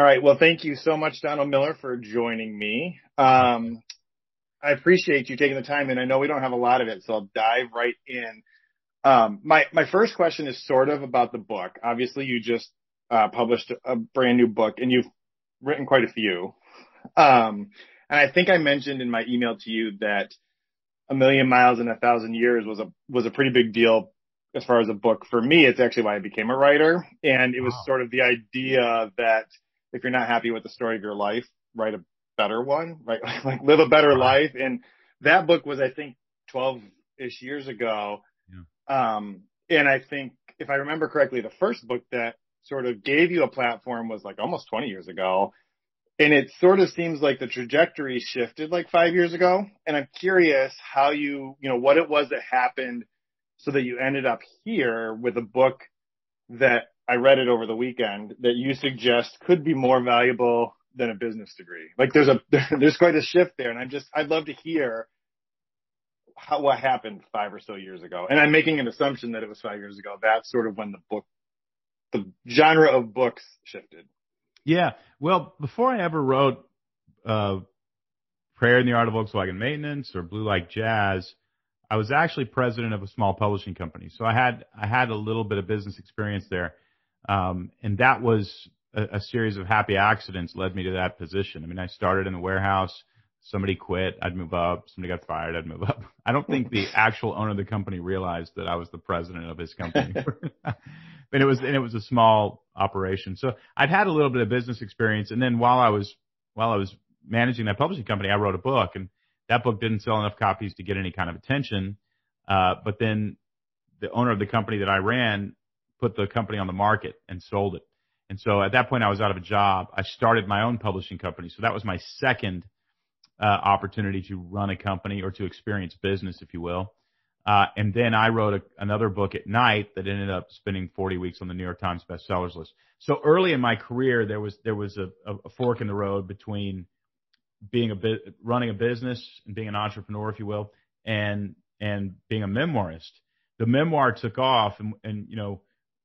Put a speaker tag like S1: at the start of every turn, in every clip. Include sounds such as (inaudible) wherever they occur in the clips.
S1: All right. Well, thank you so much, Donald Miller, for joining me. Um, I appreciate you taking the time, and I know we don't have a lot of it, so I'll dive right in. Um, my my first question is sort of about the book. Obviously, you just uh, published a brand new book, and you've written quite a few. Um, and I think I mentioned in my email to you that a million miles in a thousand years was a was a pretty big deal as far as a book for me. It's actually why I became a writer, and it was wow. sort of the idea that if you're not happy with the story of your life, write a better one, right? (laughs) like live a better life. And that book was, I think, 12 ish years ago. Yeah. Um, and I think if I remember correctly, the first book that sort of gave you a platform was like almost 20 years ago. And it sort of seems like the trajectory shifted like five years ago. And I'm curious how you, you know, what it was that happened so that you ended up here with a book that I read it over the weekend that you suggest could be more valuable than a business degree. Like there's a (laughs) there's quite a shift there, and I'm just I'd love to hear how what happened five or so years ago. And I'm making an assumption that it was five years ago. That's sort of when the book, the genre of books shifted.
S2: Yeah. Well, before I ever wrote uh, Prayer and the Art of Volkswagen Maintenance or Blue Like Jazz, I was actually president of a small publishing company. So I had I had a little bit of business experience there. Um, and that was a, a series of happy accidents led me to that position. I mean, I started in the warehouse. Somebody quit, I'd move up. Somebody got fired, I'd move up. (laughs) I don't think the (laughs) actual owner of the company realized that I was the president of his company. (laughs) and it was and it was a small operation. So I'd had a little bit of business experience, and then while I was while I was managing that publishing company, I wrote a book, and that book didn't sell enough copies to get any kind of attention. Uh, but then the owner of the company that I ran put the company on the market and sold it. And so at that point, I was out of a job. I started my own publishing company. So that was my second uh, opportunity to run a company or to experience business, if you will. Uh, and then I wrote a, another book at night that ended up spending 40 weeks on the New York Times bestsellers list. So early in my career, there was there was a, a fork in the road between being a bit running a business and being an entrepreneur, if you will, and and being a memoirist. The memoir took off, and, and you know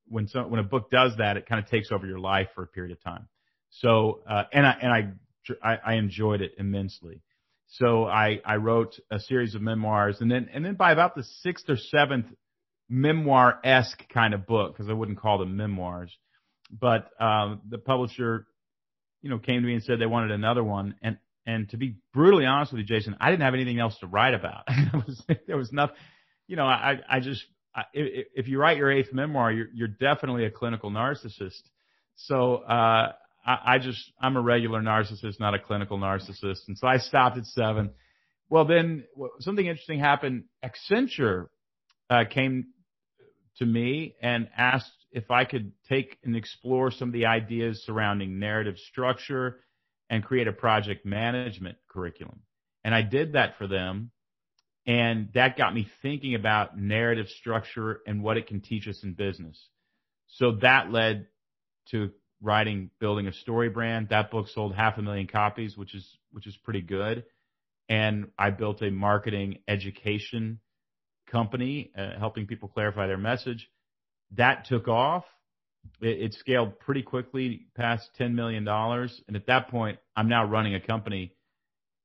S2: when so, when a book does that, it kind of takes over your life for a period of time. So uh, and I and I, I I enjoyed it immensely. So I I wrote a series of memoirs, and then and then by about the sixth or seventh memoir esque kind of book, because I wouldn't call them memoirs, but um, the publisher, you know, came to me and said they wanted another one, and and to be brutally honest with you, Jason, I didn't have anything else to write about. (laughs) there was nothing, you know, I I just if, if you write your eighth memoir, you're, you're definitely a clinical narcissist. So, uh, I, I just, I'm a regular narcissist, not a clinical narcissist. And so I stopped at seven. Well, then something interesting happened. Accenture, uh, came to me and asked if I could take and explore some of the ideas surrounding narrative structure and create a project management curriculum. And I did that for them. And that got me thinking about narrative structure and what it can teach us in business. So that led to writing Building a Story Brand. That book sold half a million copies, which is, which is pretty good. And I built a marketing education company, uh, helping people clarify their message. That took off. It, it scaled pretty quickly past $10 million. And at that point, I'm now running a company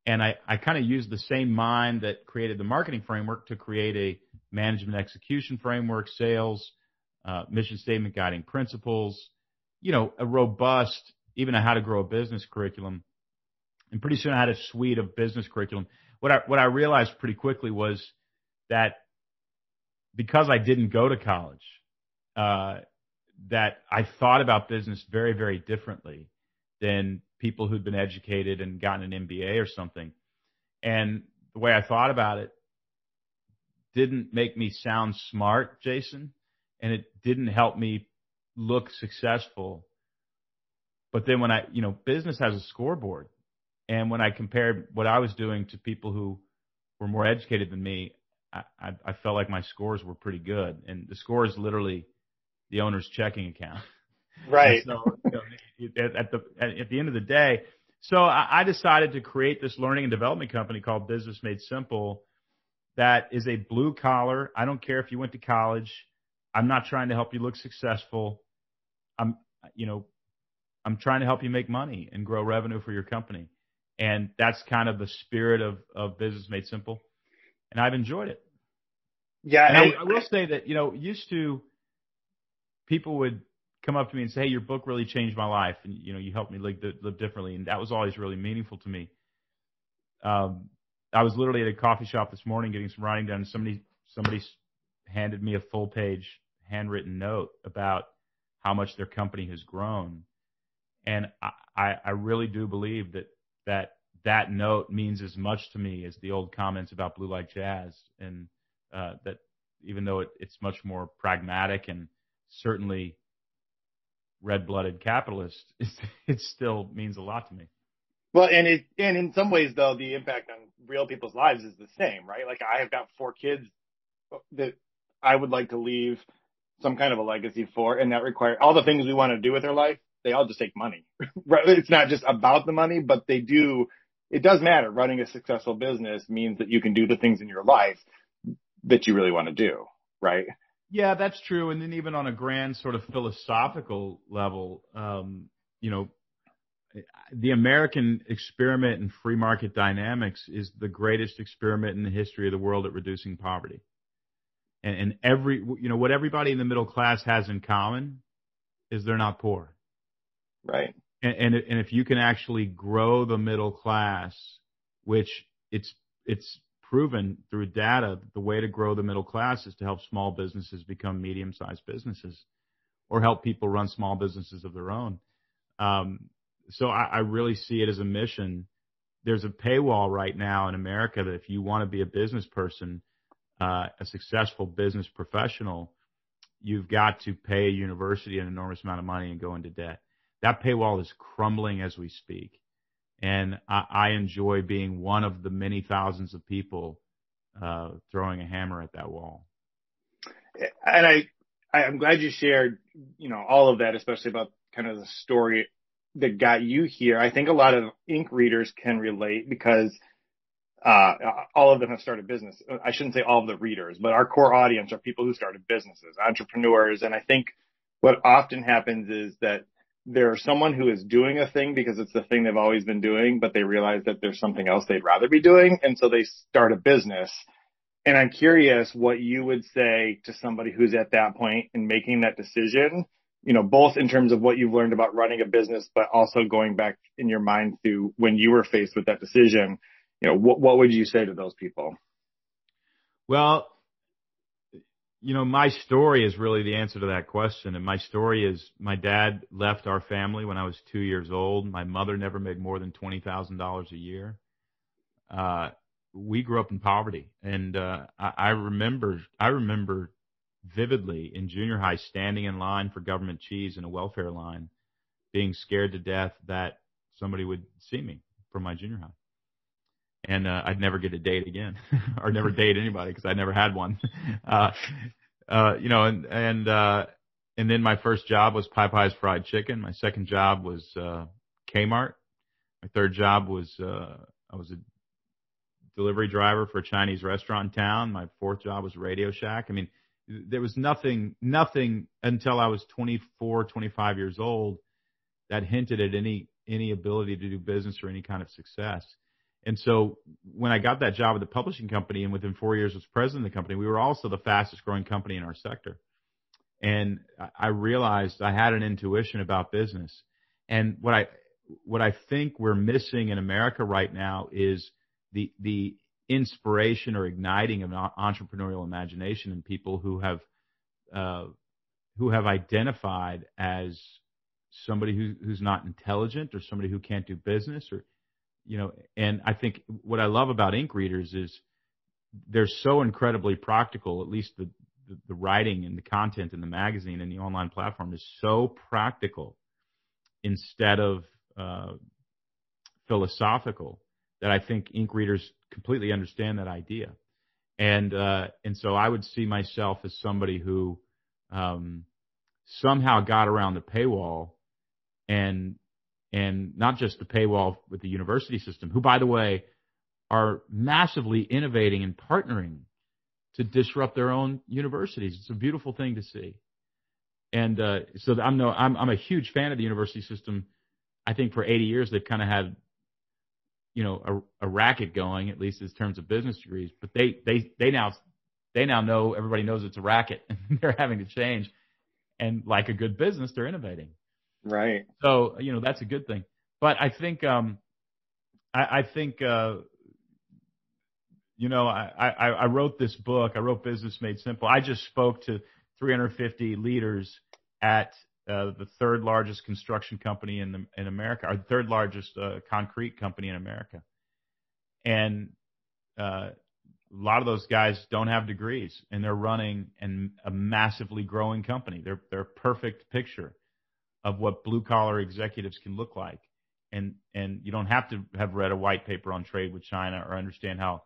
S2: and I, I kind of used the same mind that created the marketing framework to create a management execution framework, sales, uh, mission statement guiding principles, you know, a robust, even a how to grow a business curriculum. And pretty soon I had a suite of business curriculum. What I, what I realized pretty quickly was that because I didn't go to college, uh, that I thought about business very, very differently than people who'd been educated and gotten an MBA or something. And the way I thought about it didn't make me sound smart, Jason, and it didn't help me look successful. But then when I, you know, business has a scoreboard. And when I compared what I was doing to people who were more educated than me, I, I, I felt like my scores were pretty good. And the score is literally the owner's checking account. (laughs)
S1: Right.
S2: so you know, at, at, the at, at, the end of the day, so I, I decided to create this learning and development company called Business Made Simple. That is a blue collar. I don't care if you went to college. I'm not trying to help you look successful. I'm, you know, I'm trying to help you make money and grow revenue for your company. And that's kind of the spirit of, of business made simple. And I've enjoyed it.
S1: Yeah.
S2: And I, I will say that, you know, used to people would come up to me and say, Hey, your book really changed my life. And, you know, you helped me live, live differently. And that was always really meaningful to me. Um, I was literally at a coffee shop this morning getting some writing done. And somebody, somebody handed me a full page handwritten note about how much their company has grown. And I, I really do believe that, that that note means as much to me as the old comments about blue like jazz and, uh, that even though it, it's much more pragmatic and certainly red-blooded capitalist, (laughs) it still means a lot to me.
S1: Well, and it, and in some ways though, the impact on real people's lives is the same, right? Like I have got four kids that I would like to leave some kind of a legacy for, and that require all the things we want to do with our life. They all just take money, (laughs) right? It's not just about the money, but they do. It does matter. Running a successful business means that you can do the things in your life that you really want to do, right?
S2: Yeah, that's true. And then even on a grand sort of philosophical level, um, you know, the American experiment in free market dynamics is the greatest experiment in the history of the world at reducing poverty. And, and every, you know, what everybody in the middle class has in common is they're not poor.
S1: Right.
S2: And, and, and if you can actually grow the middle class, which it's, it's proven through data that the way to grow the middle class is to help small businesses become medium sized businesses or help people run small businesses of their own. Um, so I, I really see it as a mission. There's a paywall right now in America that if you want to be a business person, uh, a successful business professional, you've got to pay a university an enormous amount of money and go into debt. That paywall is crumbling as we speak. And I, I enjoy being one of the many thousands of people uh, throwing a hammer at that wall.
S1: And I, I'm glad you shared, you know, all of that, especially about kind of the story that got you here. I think a lot of Inc. readers can relate because uh, all of them have started business. I shouldn't say all of the readers, but our core audience are people who started businesses, entrepreneurs. And I think what often happens is that there's someone who is doing a thing because it's the thing they've always been doing, but they realize that there's something else they'd rather be doing. And so they start a business. And I'm curious what you would say to somebody who's at that point in making that decision, you know, both in terms of what you've learned about running a business, but also going back in your mind to when you were faced with that decision, you know, what, what would you say to those people?
S2: Well, you know, my story is really the answer to that question. And my story is my dad left our family when I was two years old. My mother never made more than $20,000 a year. Uh, we grew up in poverty. And, uh, I, I remember, I remember vividly in junior high standing in line for government cheese in a welfare line, being scared to death that somebody would see me from my junior high and uh, I'd never get a date again, (laughs) (laughs) or never date anybody because I never had one. (laughs) Uh, uh, you know, and and uh, and then my first job was Pie Pies Fried Chicken. My second job was uh, Kmart. My third job was uh, I was a delivery driver for a Chinese restaurant in town. My fourth job was Radio Shack. I mean, there was nothing, nothing until I was 24, 25 years old that hinted at any any ability to do business or any kind of success. And so when I got that job at the publishing company and within four years was president of the company, we were also the fastest growing company in our sector. And I realized I had an intuition about business. And what I, what I think we're missing in America right now is the, the inspiration or igniting of entrepreneurial imagination in people who have, uh, who have identified as somebody who, who's not intelligent or somebody who can't do business or you know, and I think what I love about Inc. readers is they're so incredibly practical. At least the, the, the writing and the content in the magazine and the online platform is so practical instead of uh, philosophical that I think Inc. readers completely understand that idea. And uh, and so I would see myself as somebody who um, somehow got around the paywall and and not just the paywall with the university system, who, by the way, are massively innovating and partnering to disrupt their own universities. It's a beautiful thing to see. And uh, so I'm no, I'm, I'm a huge fan of the university system I think for 80 years they've kind of had, you know, a, a racket going, at least in terms of business degrees. But they they they now they now know everybody knows it's a racket, (laughs) and they're having to change. And like a good business, they're innovating.
S1: Right.
S2: So you know that's a good thing. But I think um, I, I think uh, you know I, I I wrote this book. I wrote Business Made Simple. I just spoke to 350 leaders at uh, the third largest construction company in the, in America, or the third largest uh, concrete company in America, and uh, a lot of those guys don't have degrees, and they're running an, a massively growing company. They're they're perfect picture of what blue collar executives can look like, and and you don't have to have read a white paper on trade with China or understand how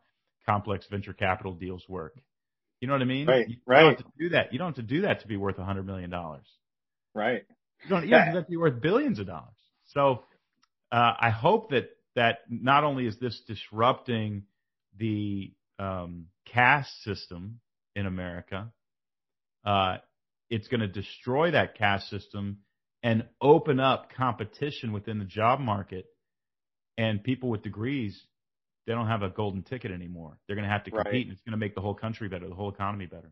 S2: complex venture capital deals work. You know what I mean?
S1: Right.
S2: You
S1: right.
S2: don't have to do that. You don't have to do that to be worth a hundred million dollars.
S1: Right.
S2: You don't, you don't have to be worth billions of dollars. So uh, I hope that that not only is this disrupting the um, caste system in America, uh, it's going to destroy that caste system and open up competition within the job market. And people with degrees, they don't have a golden ticket anymore. They're going to have to compete,
S1: Right.
S2: and it's going to make the whole country better, the whole economy better.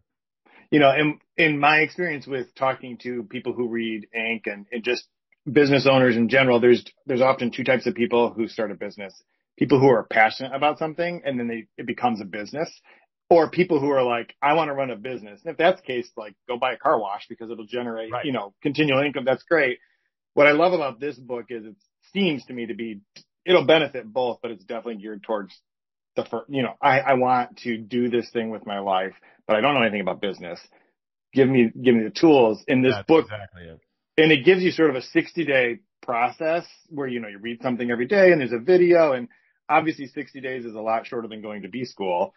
S1: you know, in in my experience with talking to people who read Inc. and, and just business owners in general, there's there's often two types of people who start a business: people who are passionate about something and then they it becomes a business, or people who are like, I want to run a business. And if that's the case, like go buy a car wash because it'll generate
S2: Right.
S1: you know continual income. That's great. What I love about this book is it seems to me to be it'll benefit both, but it's definitely geared towards the first, you know, I, I want to do this thing with my life, but I don't know anything about business. Give me, give me the tools in this
S2: That's
S1: book.
S2: exactly it.
S1: And it gives you sort of a 60 day process where, you know, you read something every day and there's a video and obviously 60 days is a lot shorter than going to B school.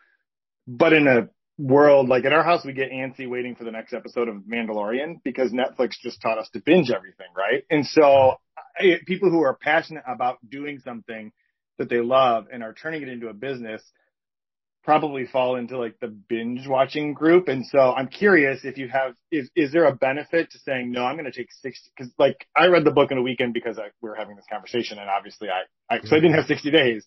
S1: But in a world like at our house, we get antsy waiting for the next episode of Mandalorian because Netflix just taught us to binge everything, right? And so I, people who are passionate about doing something that they love and are turning it into a business probably fall into like the binge watching group. And so I'm curious if you have, is, is there a benefit to saying, no, I'm going to take 60, cause like I read the book in a weekend because I, we were having this conversation and obviously I, I, so I didn't have 60 days,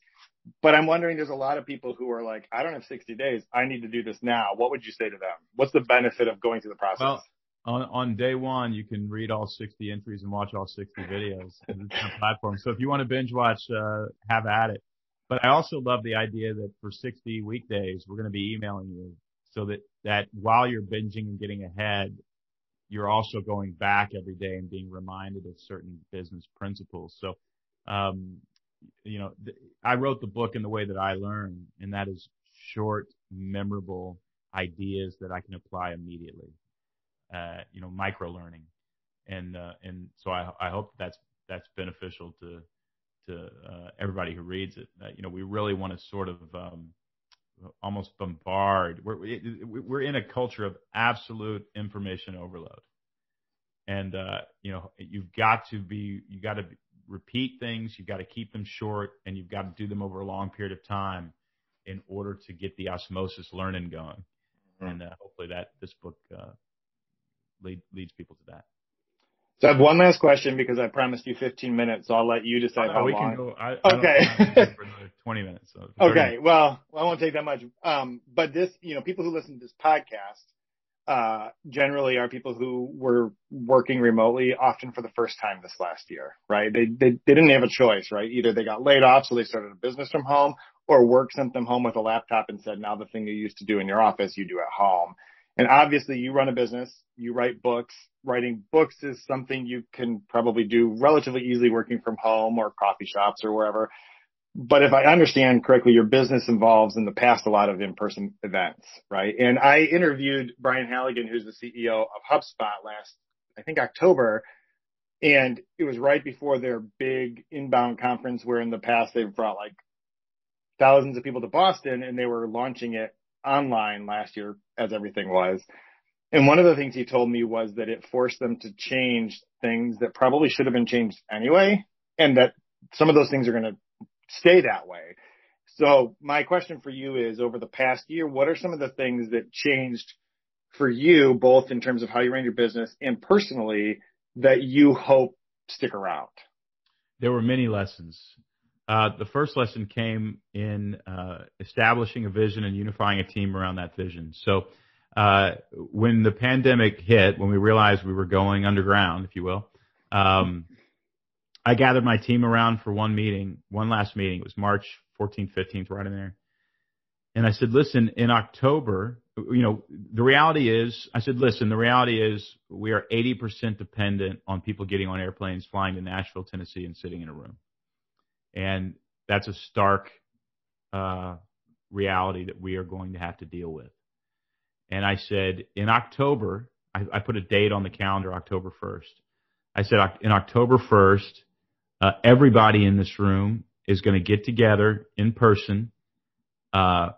S1: but I'm wondering there's a lot of people who are like, I don't have 60 days. I need to do this now. What would you say to them? What's the benefit of going through the process?
S2: Well, on on day one, you can read all 60 entries and watch all 60 videos (laughs) on the platform. So if you want to binge watch, uh, have at it. But I also love the idea that for 60 weekdays, we're going to be emailing you so that, that while you're binging and getting ahead, you're also going back every day and being reminded of certain business principles. So, um, you know, th- I wrote the book in the way that I learn, and that is short, memorable ideas that I can apply immediately. Uh, you know, micro learning, and uh, and so I I hope that's that's beneficial to to uh, everybody who reads it. Uh, you know, we really want to sort of um, almost bombard. We're we- we're in a culture of absolute information overload, and uh, you know, you've got to be you got to repeat things, you've got to keep them short, and you've got to do them over a long period of time in order to get the osmosis learning going.
S1: Mhm.
S2: And uh, hopefully that this book uh, lead, leads people to that.
S1: So I have one last question because I promised you 15 minutes, so I'll let you decide how
S2: Oh, we
S1: long.
S2: can go. I, I
S1: Okay.
S2: for (laughs) 20 minutes. So 30
S1: Okay, well, I won't take that much. Um, but this, you know, people who listen to this podcast, uh, generally are people who were working remotely often for the first time this last year, right? They, they, they didn't have a choice, right? Either they got laid off, so they started a business from home, or work sent them home with a laptop and said, now the thing you used to do in your office, you do at home. And obviously you run a business, you write books. Writing books is something you can probably do relatively easily working from home or coffee shops or wherever. But if I understand correctly, your business involves in the past a lot of in-person events, right? And I interviewed Brian Halligan, who's the CEO of HubSpot last, I think October. And it was right before their big inbound conference where in the past they've brought like thousands of people to Boston and they were launching it online last year as everything was. And one of the things he told me was that it forced them to change things that probably should have been changed anyway. And that some of those things are going to stay that way. So my question for you is over the past year, what are some of the things that changed for you, both in terms of how you ran your business and personally that you hope stick around?
S2: there were many lessons. Uh, the first lesson came in uh, establishing a vision and unifying a team around that vision. So uh, when the pandemic hit, when we realized we were going underground, if you will, um, I gathered my team around for one meeting, one last meeting. It was March 14th, 15th, right in there. And I said, listen, in October, you know, the reality is, I said, listen, the reality is we are 80% dependent on people getting on airplanes, flying to Nashville, Tennessee, and sitting in a room. And that's a stark uh, reality that we are going to have to deal with. And I said, in October, I, I put a date on the calendar, October 1st. I said, in October 1st, uh, everybody in this room is going to get together in person, uh,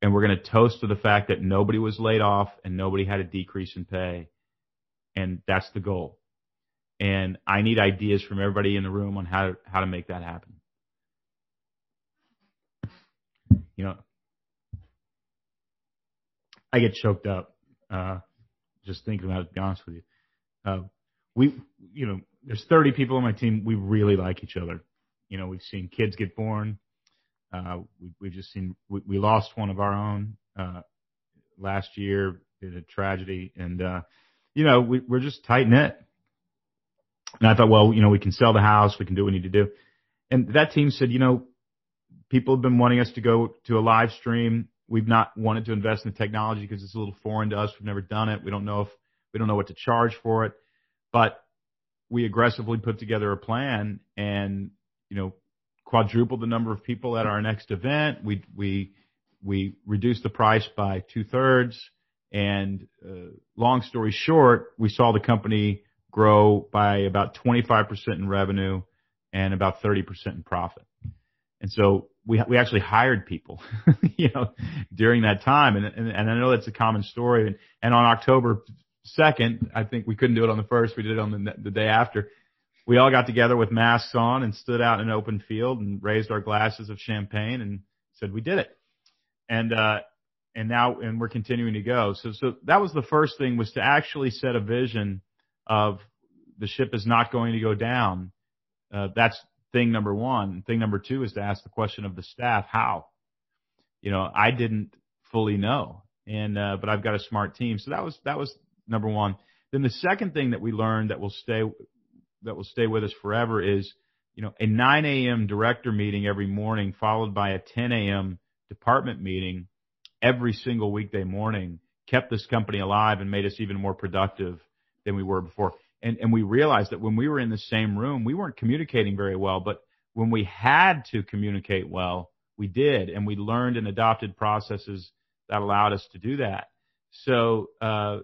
S2: and we're going to toast to the fact that nobody was laid off and nobody had a decrease in pay. And that's the goal. And I need ideas from everybody in the room on how to, how to make that happen. You know, I get choked up, uh, just thinking about it, to be honest with you. Uh, we, you know, there's 30 people on my team. We really like each other. You know, we've seen kids get born. Uh, we, we've just seen, we, we lost one of our own, uh, last year in a tragedy. And, uh, you know, we, we're just tight knit. And I thought, well, you know, we can sell the house. We can do what we need to do. And that team said, you know, people have been wanting us to go to a live stream. We've not wanted to invest in the technology because it's a little foreign to us. We've never done it. We don't know if, we don't know what to charge for it, but we aggressively put together a plan and, you know, quadrupled the number of people at our next event. We, we, we reduced the price by two thirds. And uh, long story short, we saw the company grow by about 25% in revenue and about 30% in profit. And so we we actually hired people, (laughs) you know, during that time. And, and and I know that's a common story. And and on October second, I think we couldn't do it on the first. We did it on the the day after. We all got together with masks on and stood out in an open field and raised our glasses of champagne and said we did it. And uh and now and we're continuing to go. So so that was the first thing was to actually set a vision of the ship is not going to go down. Uh, that's thing number one. Thing number two is to ask the question of the staff, how? You know, I didn't fully know. And, uh, but I've got a smart team. So that was, that was number one. Then the second thing that we learned that will stay, that will stay with us forever is, you know, a 9 a.m. director meeting every morning followed by a 10 a.m. department meeting every single weekday morning kept this company alive and made us even more productive than we were before and, and we realized that when we were in the same room, we weren't communicating very well, but when we had to communicate well, we did, and we learned and adopted processes that allowed us to do that. So uh,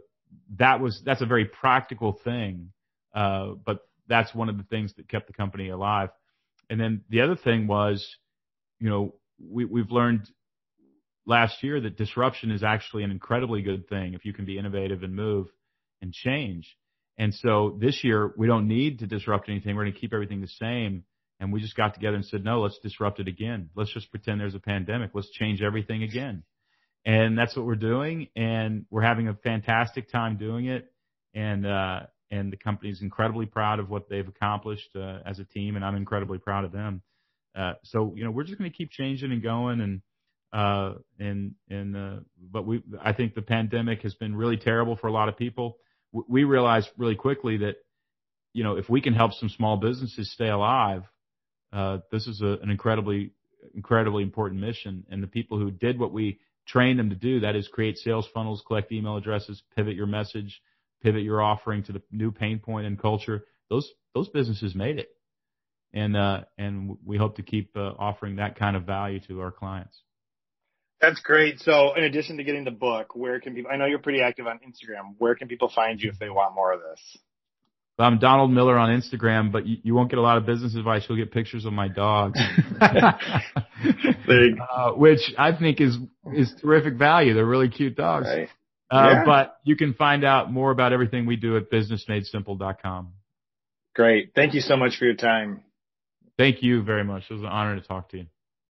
S2: that was that's a very practical thing, uh, but that's one of the things that kept the company alive. And then the other thing was, you know, we, we've learned last year that disruption is actually an incredibly good thing if you can be innovative and move and change. And so this year we don't need to disrupt anything. We're going to keep everything the same. And we just got together and said, no, let's disrupt it again. Let's just pretend there's a pandemic. Let's change everything again. And that's what we're doing. And we're having a fantastic time doing it. And, uh, and the company is incredibly proud of what they've accomplished, uh, as a team. And I'm incredibly proud of them. Uh, so, you know, we're just going to keep changing and going and, uh, and, and, uh, but we, I think the pandemic has been really terrible for a lot of people we realized really quickly that, you know, if we can help some small businesses stay alive, uh, this is a, an incredibly, incredibly important mission. And the people who did what we trained them to do, that is create sales funnels, collect email addresses, pivot your message, pivot your offering to the new pain point and culture, those, those businesses made it. And, uh, and we hope to keep uh, offering that kind of value to our clients.
S1: That's great. So in addition to getting the book, where can people, I know you're pretty active on Instagram. Where can people find you if they want more of this?
S2: I'm Donald Miller on Instagram, but you, you won't get a lot of business advice. You'll get pictures of my dogs, (laughs) uh, which I think is is terrific value. They're really cute dogs. Right. Uh, yeah. But you can find out more about everything we do at businessmadesimple.com.
S1: Great. Thank you so much for your time.
S2: Thank you very much. It was an honor to talk to you.